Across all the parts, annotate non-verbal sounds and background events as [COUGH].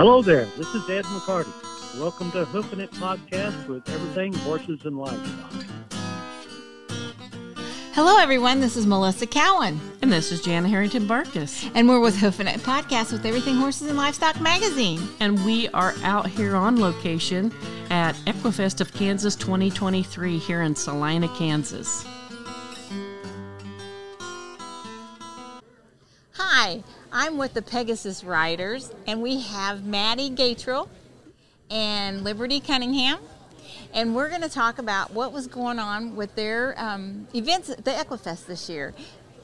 Hello there, this is Ed McCarty. Welcome to HoofNit Podcast with everything horses and livestock. Hello, everyone. This is Melissa Cowan, And this is Jana Harrington Barkus. and we're with HoofNit Podcast with Everything Horses and Livestock Magazine. And we are out here on location at Equifest of Kansas 2023 here in Salina, Kansas. Hi, I'm with the Pegasus Riders, and we have Maddy Gatrel and Liberty Cunningham. And we're going to talk about what was going on with their um, events at the Equifest this year.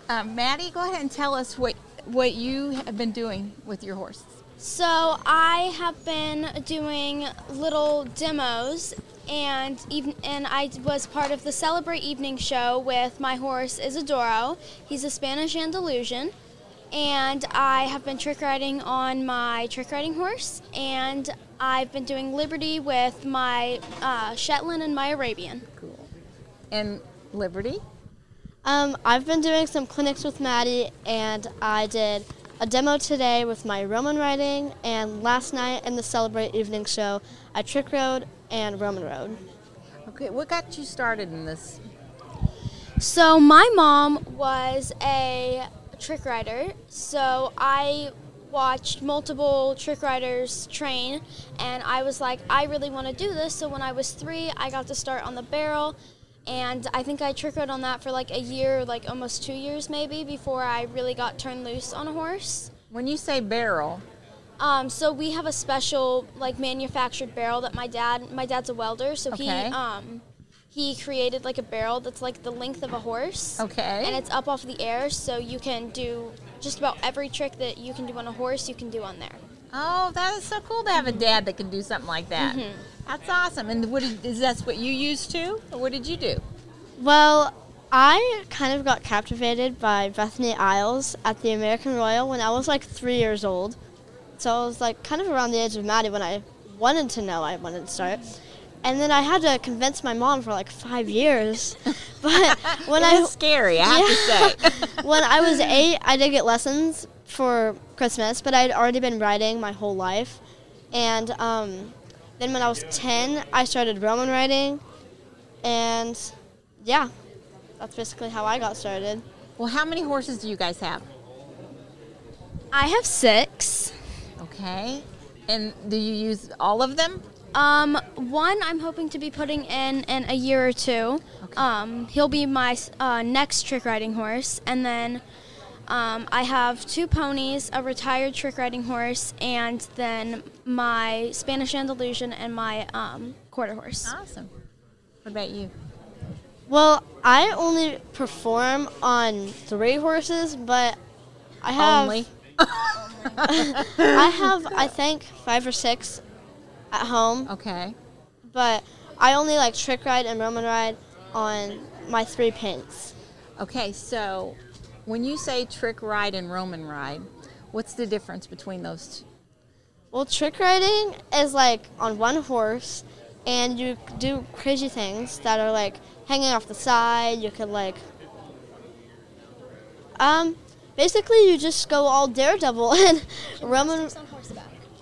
Um, Maddie, go ahead and tell us what, what you have been doing with your horses. So I have been doing little demos, and even and I was part of the Celebrate Evening Show with my horse Isidoro. He's a Spanish Andalusian, and I have been trick riding on my trick riding horse, and I've been doing Liberty with my uh, Shetland and my Arabian. Cool. And Liberty? Um, I've been doing some clinics with Maddy, and I did a demo today with my Roman riding, and last night in the Celebrate Evening Show, I trick rode and Roman rode. Okay, what got you started in this? So my mom was a trick rider, so I watched multiple trick riders train and I was like I really want to do this. So when I was 3, I got to start on the barrel and I think I trick rode on that for like a year, like almost 2 years maybe before I really got turned loose on a horse. When you say barrel, Um, so we have a special like manufactured barrel that my dad my dad's a welder, so Okay. he um he created like a barrel that's like the length of a horse. Okay. And it's up off the air, so you can do just about every trick that you can do on a horse, you can do on there. Oh, that is so cool to have a dad that can do something like that. Mm-hmm. That's awesome. And what did, is that what you used to, or what did you do? Well, I kind of got captivated by Bethany Isles at the American Royal when I was like three years old. So I was like kind of around the age of Maddy when I wanted to know I wanted to start. And then I had to convince my mom for like five years. [LAUGHS] But when I was scary, I have to say. [LAUGHS] when I was eight, I did get lessons for Christmas, but I'd already been riding my whole life. And um, then when I was 10, I started Roman riding. And yeah, that's basically how I got started. well, how many horses do you guys have? I have 6. Okay. And do you use all of them? Um, one I'm hoping to be putting in in a year or two. Okay. Um, he'll be my uh, next trick riding horse, and then um, I have two ponies, a retired trick riding horse, and then my Spanish Andalusian and my um, quarter horse. Awesome. What about you? Well, I only perform on three horses, but I have Only. [LAUGHS] I have I think five or six at home. Okay. but I only like trick ride and Roman ride on my three pins. Okay, so when you say trick ride and Roman ride, what's the difference between those two? Well, trick riding is like on one horse, and you do crazy things that are like hanging off the side. You could like, um, basically you just go all daredevil [LAUGHS] and Roman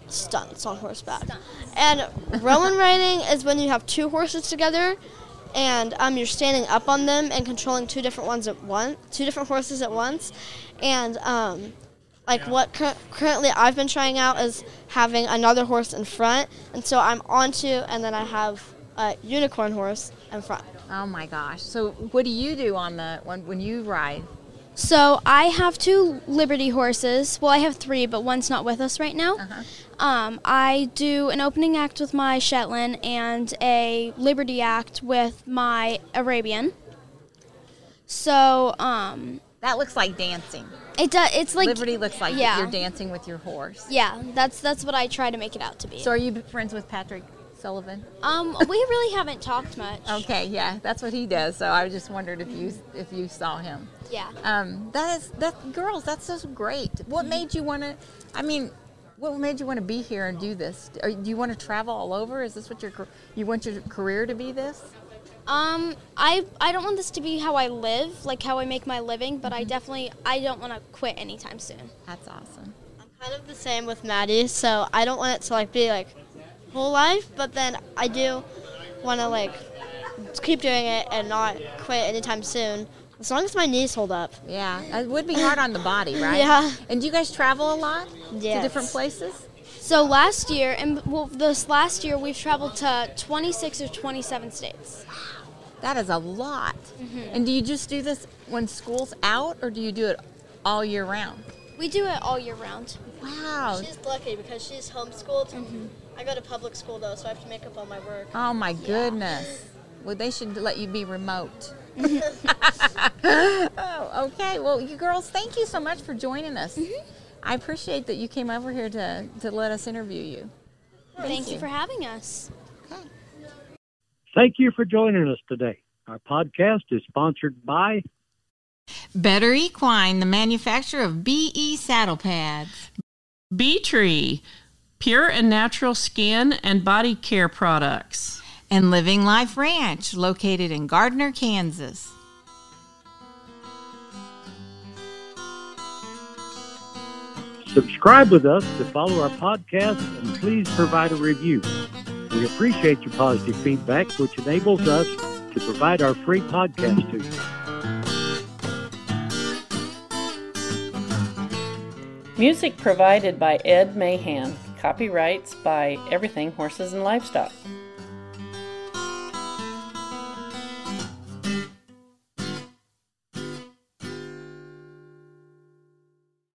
stunts on horseback. And Roman riding is when you have two horses together, and um, you're standing up on them and controlling two different ones at once, two different horses at once, and um, like what cur- currently I've been trying out is having another horse in front, and so I'm onto, and then I have a unicorn horse in front. Oh my gosh. So what do you do on the when, when you ride? So I have two Liberty horses. Well, I have three, but one's not with us right now. Um, I do an opening act with my Shetland and a Liberty act with my Arabian. So um, That looks like dancing. it does. It's like Liberty looks like yeah. you're dancing with your horse. Yeah, that's that's what I try to make it out to be. So are you friends with Patrick Sullivan? Um, we really haven't talked much. [LAUGHS] Okay, yeah, that's what he does. So I just wondered if you if you saw him. Yeah. Um, that is that girls. That's so great. What made you want to? I mean, what made you want to be here and do this? Are, do you want to travel all over? Is this what your you want your career to be? This? Um, I I don't want this to be how I live, like how I make my living, but I definitely I don't want to quit anytime soon. That's awesome. I'm Kind of the same with Maddy. So I don't want it to like be like whole life, but then I do want to like keep doing it and not quit anytime soon. As long as my knees hold up. Yeah, it would be hard on the body, [LAUGHS] right? Yeah. And do you guys travel a lot to different places? So last year, and well, this last year we've traveled to 26 or 27 states. Wow, that is a lot. Mm-hmm. And do you just do this when school's out, or do you do it all year round? We do it all year round. Wow. She's lucky because she's homeschooled. I go to public school though, so I have to make up all my work. Oh my goodness. Well, they should let you be remote. [LAUGHS] oh, okay. Well, you girls, thank you so much for joining us. Mm-hmm. I appreciate that you came over here to, to let us interview you. Thank you for having us. Thank you for joining us today. Our podcast is sponsored by Better Equine, the manufacturer of BE saddle pads. Bee Tree, pure and natural skin and body care products. And Living Life Ranch, located in Gardner, Kansas. Subscribe with us to follow our podcast and please provide a review. We appreciate your positive feedback, which enables us to provide our free podcast to you. Music provided by Ed Mahan. Copyrights by Everything Horses and Livestock.